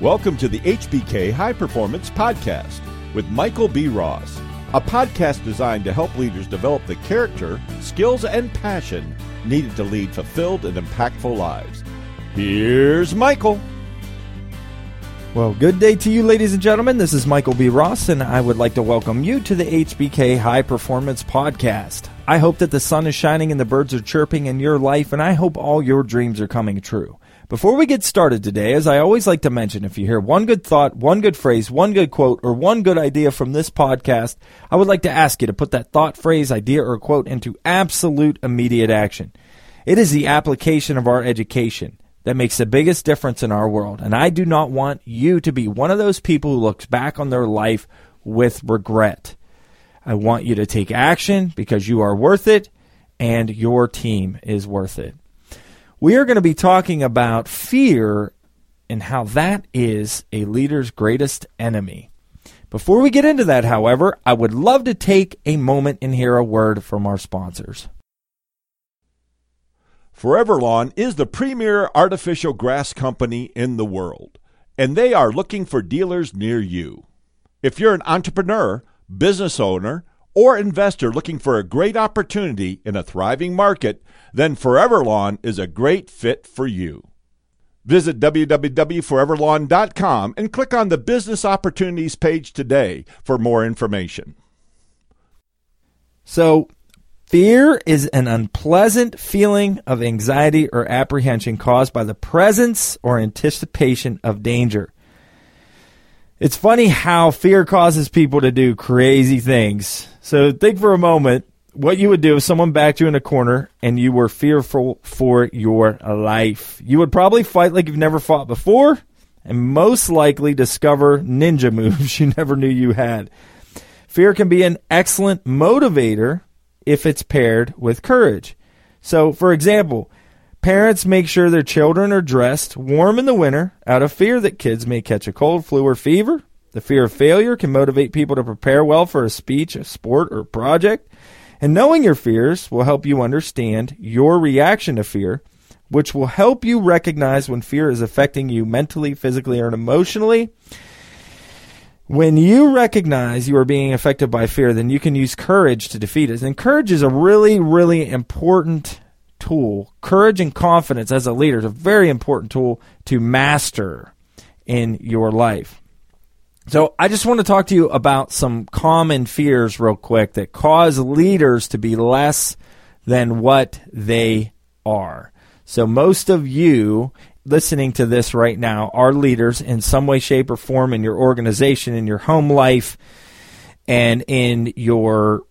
Welcome to the HBK High Performance Podcast with Michael B. Ross, a podcast designed to help leaders develop the character, skills, and passion needed to lead fulfilled and impactful lives. Here's Michael. Well, good day to you, ladies and gentlemen. This is Michael B. Ross, and I would like to welcome you to the HBK High Performance Podcast. I hope that the sun is shining and the birds are chirping in your life, and I hope all your dreams are coming true. Before we get started today, as I always like to mention, if you hear one good thought, one good phrase, one good quote, or one good idea from this podcast, I would like to ask you to put that thought, phrase, idea, or quote into absolute immediate action. It is the application of our education that makes the biggest difference in our world. And I do not want you to be one of those people who looks back on their life with regret. I want you to take action because you are worth it and your team is worth it we are going to be talking about fear and how that is a leader's greatest enemy. Before we get into that, however, I would love to take a moment and hear a word from our sponsors. Forever Lawn is the premier artificial grass company in the world, and they are looking for dealers near you. If you're an entrepreneur, business owner, or investor looking for a great opportunity in a thriving market, then Forever Lawn is a great fit for you. Visit www.foreverlawn.com and click on the Business Opportunities page today for more information. So, fear is an unpleasant feeling of anxiety or apprehension caused by the presence or anticipation of danger. It's funny how fear causes people to do crazy things. So think for a moment what you would do if someone backed you in a corner and you were fearful for your life. You would probably fight like you've never fought before and most likely discover ninja moves you never knew you had. Fear can be an excellent motivator if it's paired with courage. So, for example, Parents make sure their children are dressed warm in the winter out of fear that kids may catch a cold, flu, or fever. The fear of failure can motivate people to prepare well for a speech, a sport, or a project. And knowing your fears will help you understand your reaction to fear, which will help you recognize when fear is affecting you mentally, physically, or emotionally. When you recognize you are being affected by fear, then you can use courage to defeat it. And courage is a really, really important tool. Courage and confidence as a leader is a very important tool to master in your life. So, I just want to talk to you about some common fears, real quick, that cause leaders to be less than what they are. So, most of you listening to this right now are leaders in some way, shape, or form in your organization, in your home life, and in your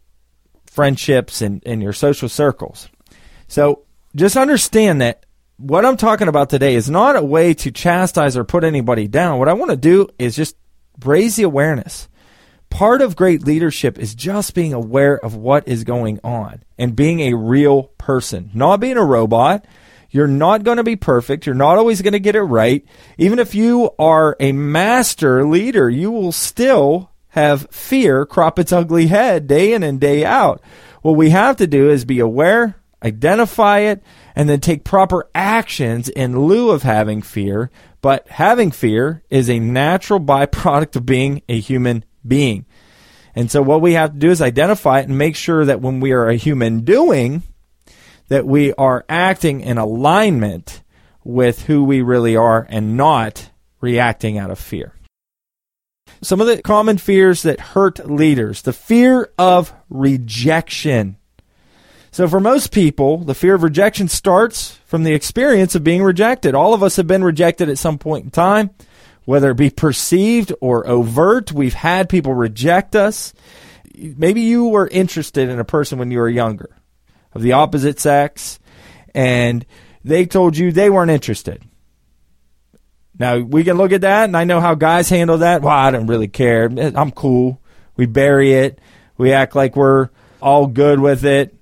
friendships and in your social circles. So just understand that what I'm talking about today is not a way to chastise or put anybody down. What I want to do is just raise the awareness. Part of great leadership is just being aware of what is going on and being a real person, not being a robot. You're not going to be perfect. You're not always going to get it right. Even if you are a master leader, you will still have fear crop its ugly head day in and day out. What we have to do is be aware, identify it, and then take proper actions in lieu of having fear. But having fear is a natural byproduct of being a human being. And so what we have to do is identify it and make sure that when we are a human doing, that we are acting in alignment with who we really are and not reacting out of fear. Some of the common fears that hurt leaders the fear of rejection. So, for most people, the fear of rejection starts from the experience of being rejected. All of us have been rejected at some point in time, whether it be perceived or overt. We've had people reject us. Maybe you were interested in a person when you were younger of the opposite sex, and they told you they weren't interested. Now, we can look at that, and I know how guys handle that. Well, I don't really care. I'm cool. We bury it. We act like we're all good with it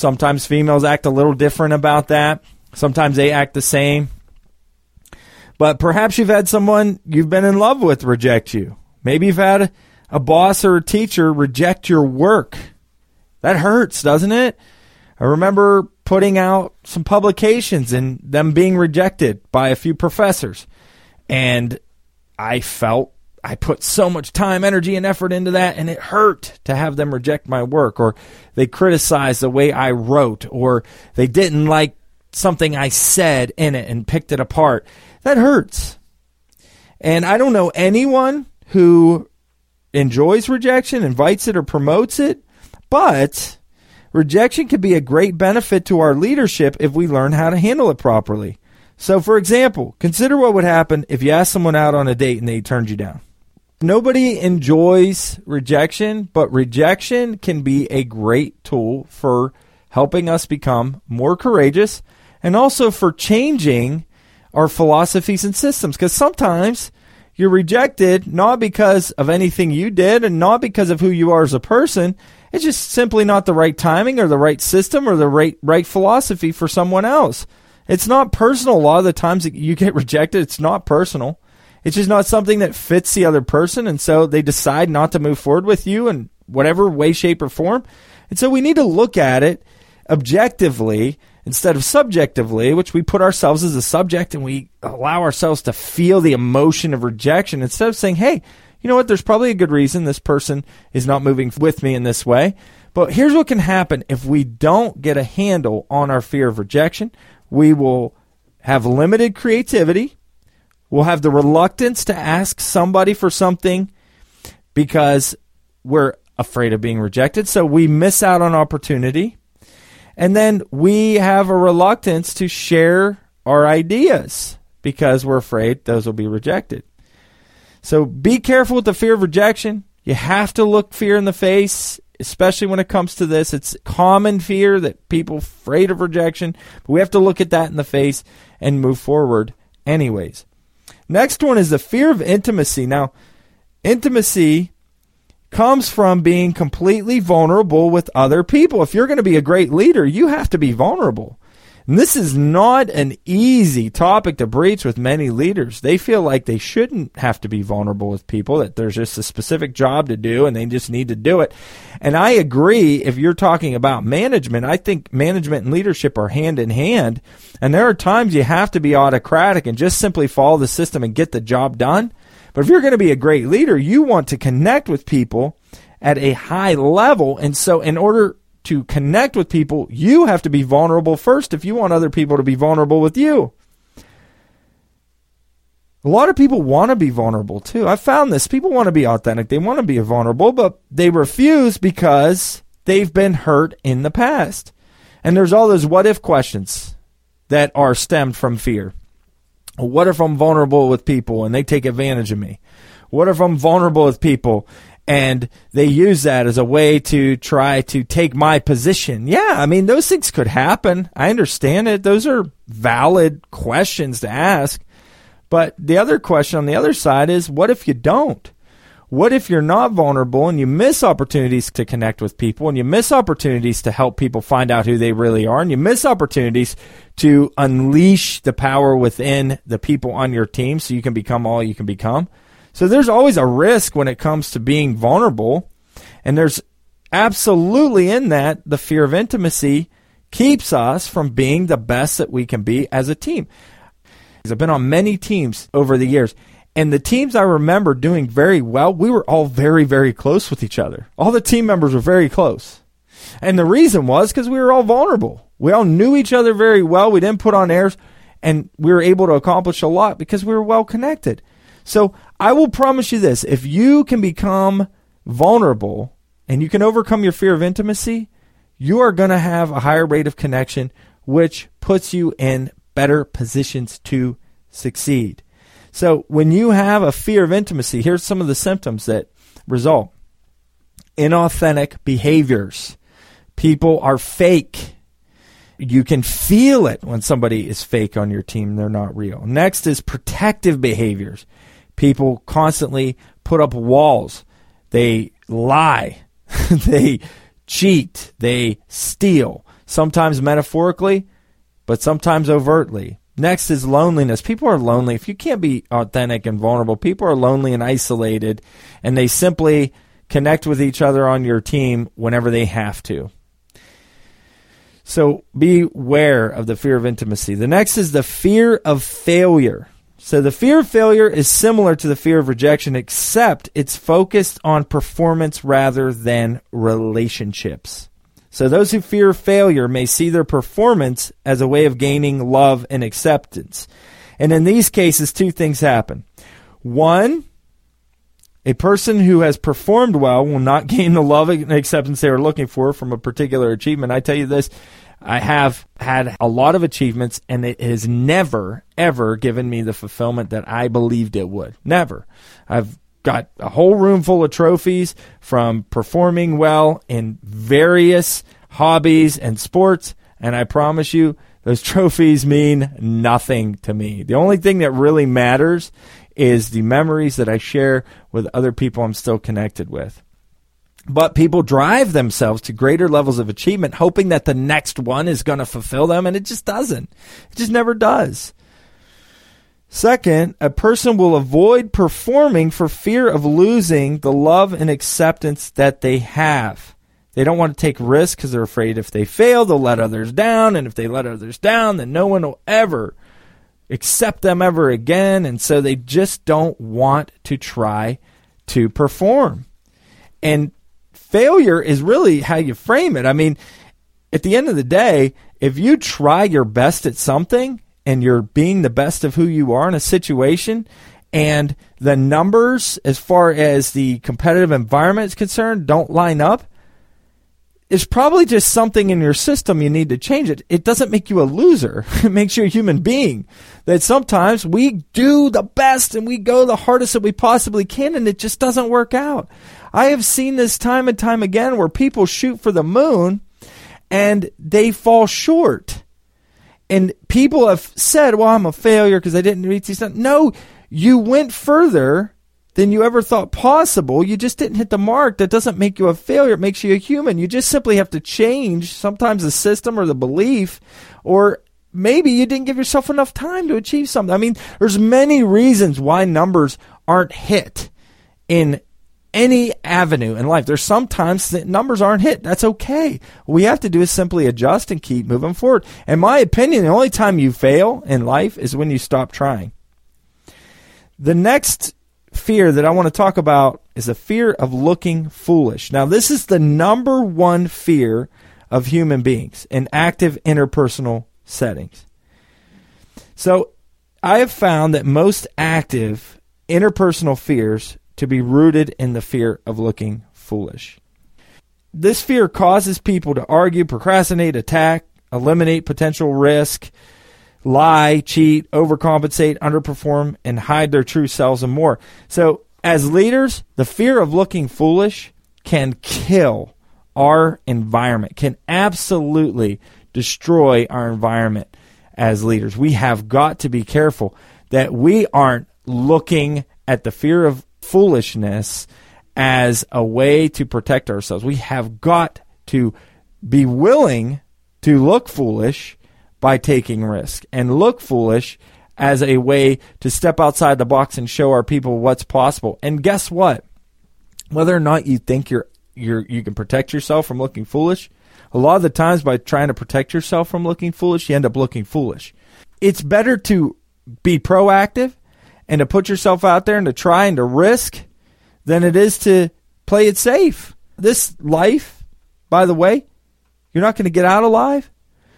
Sometimes females act a little different about that. Sometimes they act the same. But perhaps you've had someone you've been in love with reject you. Maybe you've had a boss or a teacher reject your work. That hurts, doesn't it? I remember putting out some publications and them being rejected by a few professors. And I felt I put so much time, energy, and effort into that, and it hurt to have them reject my work, or they criticized the way I wrote, or they didn't like something I said in it and picked it apart. That hurts. And I don't know anyone who enjoys rejection, invites it, or promotes it, but rejection can be a great benefit to our leadership if we learn how to handle it properly. So, for example, consider what would happen if you asked someone out on a date and they turned you down. Nobody enjoys rejection, but rejection can be a great tool for helping us become more courageous and also for changing our philosophies and systems. Because sometimes you're rejected not because of anything you did and not because of who you are as a person. It's just simply not the right timing or the right system or the right, right philosophy for someone else. It's not personal. A lot of the times that you get rejected, it's not personal. It's just not something that fits the other person. And so they decide not to move forward with you in whatever way, shape, or form. And so we need to look at it objectively instead of subjectively, which we put ourselves as a subject and we allow ourselves to feel the emotion of rejection instead of saying, hey, you know what, there's probably a good reason this person is not moving with me in this way. But here's what can happen if we don't get a handle on our fear of rejection. We will have limited creativity We'll have the reluctance to ask somebody for something because we're afraid of being rejected. So we miss out on opportunity. And then we have a reluctance to share our ideas because we're afraid those will be rejected. So be careful with the fear of rejection. You have to look fear in the face, especially when it comes to this. It's common fear that people are afraid of rejection, but we have to look at that in the face and move forward anyways. Next one is the fear of intimacy. Now, intimacy comes from being completely vulnerable with other people. If you're going to be a great leader, you have to be vulnerable. And this is not an easy topic to breach with many leaders. They feel like they shouldn't have to be vulnerable with people, that there's just a specific job to do and they just need to do it. And I agree if you're talking about management, I think management and leadership are hand in hand. And there are times you have to be autocratic and just simply follow the system and get the job done. But if you're going to be a great leader, you want to connect with people at a high level. And so in order to connect with people, you have to be vulnerable first if you want other people to be vulnerable with you. A lot of people want to be vulnerable too. I've found this. People want to be authentic. They want to be vulnerable, but they refuse because they've been hurt in the past. And there's all those what if questions that are stemmed from fear. What if I'm vulnerable with people and they take advantage of me? What if I'm vulnerable with people and they use that as a way to try to take my position. Yeah, I mean, those things could happen. I understand it. Those are valid questions to ask. But the other question on the other side is what if you don't? What if you're not vulnerable and you miss opportunities to connect with people and you miss opportunities to help people find out who they really are and you miss opportunities to unleash the power within the people on your team so you can become all you can become? So there's always a risk when it comes to being vulnerable. And there's absolutely in that the fear of intimacy keeps us from being the best that we can be as a team. I've been on many teams over the years. And the teams I remember doing very well, we were all very, very close with each other. All the team members were very close. And the reason was because we were all vulnerable. We all knew each other very well. We didn't put on airs and we were able to accomplish a lot because we were well connected. So I will promise you this if you can become vulnerable and you can overcome your fear of intimacy, you are going to have a higher rate of connection, which puts you in better positions to succeed. So when you have a fear of intimacy, here's some of the symptoms that result inauthentic behaviors. People are fake. You can feel it when somebody is fake on your team, they're not real. Next is protective behaviors. People constantly put up walls. They lie. they cheat. They steal. Sometimes metaphorically, but sometimes overtly. Next is loneliness. People are lonely. If you can't be authentic and vulnerable, people are lonely and isolated, and they simply connect with each other on your team whenever they have to. So beware of the fear of intimacy. The next is the fear of failure. So the fear of failure is similar to the fear of rejection, except it's focused on performance rather than relationships. So those who fear failure may see their performance as a way of gaining love and acceptance. And in these cases, two things happen. One, a person who has performed well will not gain the love and acceptance they are looking for from a particular achievement. I tell you this, I have had a lot of achievements and it has never, ever given me the fulfillment that I believed it would. Never. I've got a whole room full of trophies from performing well in various hobbies and sports. And I promise you, those trophies mean nothing to me. The only thing that really matters is the memories that I share with other people I'm still connected with. But people drive themselves to greater levels of achievement, hoping that the next one is going to fulfill them, and it just doesn't. It just never does. Second, a person will avoid performing for fear of losing the love and acceptance that they have. They don't want to take risks because they're afraid if they fail, they'll let others down. And if they let others down, then no one will ever accept them ever again. And so they just don't want to try to perform. And failure is really how you frame it. I mean, at the end of the day, if you try your best at something and you're being the best of who you are in a situation, and the numbers as far as the competitive environment is concerned don't line up, it's probably just something in your system you need to change it. It doesn't make you a loser. It makes you a human being. That sometimes we do the best and we go the hardest that we possibly can and it just doesn't work out. I have seen this time and time again where people shoot for the moon and they fall short. And people have said, well, I'm a failure because I didn't reach these. No, you went further than you ever thought possible. You just didn't hit the mark. That doesn't make you a failure. It makes you a human. You just simply have to change sometimes the system or the belief, or maybe you didn't give yourself enough time to achieve something. I mean, there's many reasons why numbers aren't hit in any avenue in life. There's sometimes numbers aren't hit. That's okay. What we have to do is simply adjust and keep moving forward. In my opinion, the only time you fail in life is when you stop trying. The next fear that I want to talk about is a fear of looking foolish. Now, this is the number one fear of human beings in active interpersonal settings. So, I have found that most active interpersonal fears to be rooted in the fear of looking foolish. This fear causes people to argue, procrastinate, attack, eliminate potential risk, lie, cheat, overcompensate, underperform, and hide their true selves and more. So, as leaders, the fear of looking foolish can kill our environment, can absolutely destroy our environment as leaders. We have got to be careful that we aren't looking at the fear of foolishness as a way to protect ourselves. We have got to be willing to look foolish by taking risk and look foolish as a way to step outside the box and show our people what's possible. And guess what? Whether or not you think you're you're you can protect yourself from looking foolish, a lot of the times by trying to protect yourself from looking foolish, you end up looking foolish. It's better to be proactive and to put yourself out there and to try and to risk than it is to play it safe. This life, by the way, you're not going to get out alive.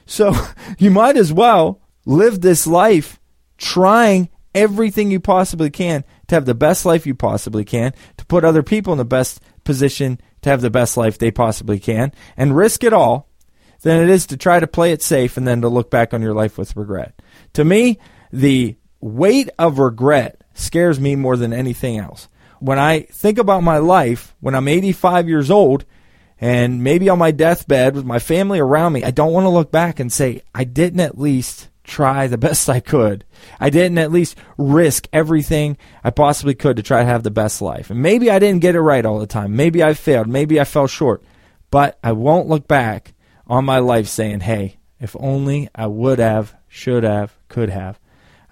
So you might as well live this life trying everything you possibly can to have the best life you possibly can, to put other people in the best position to have the best life they possibly can, and risk it all than it is to try to play it safe and then to look back on your life with regret. To me, the weight of regret scares me more than anything else. When I think about my life when I'm 85 years old and maybe on my deathbed with my family around me, I don't want to look back and say, I didn't at least try the best I could. I didn't at least risk everything I possibly could to try to have the best life. And maybe I didn't get it right all the time. Maybe I failed. Maybe I fell short. But I won't look back on my life saying, hey, if only I would have, should have, could have.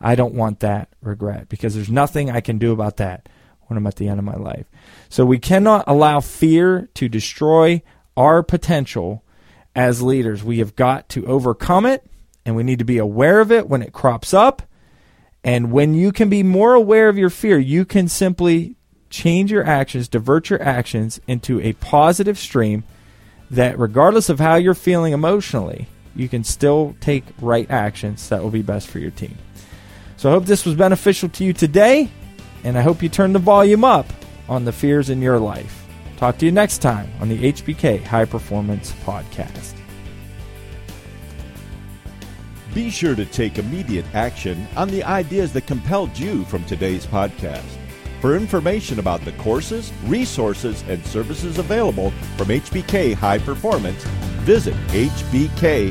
I don't want that regret because there's nothing I can do about that when I'm at the end of my life. So we cannot allow fear to destroy our potential as leaders. We have got to overcome it and we need to be aware of it when it crops up And when you can be more aware of your fear, you can simply change your actions, divert your actions into a positive stream that, regardless of how you're feeling emotionally, you can still take right actions that will be best for your team. So I hope this was beneficial to you today, and I hope you turn the volume up on the fears in your life. Talk to you next time on the HBK High Performance Podcast. Be sure to take immediate action on the ideas that compelled you from today's podcast. For information about the courses, resources, and services available from HBK High Performance, visit hbkln.com.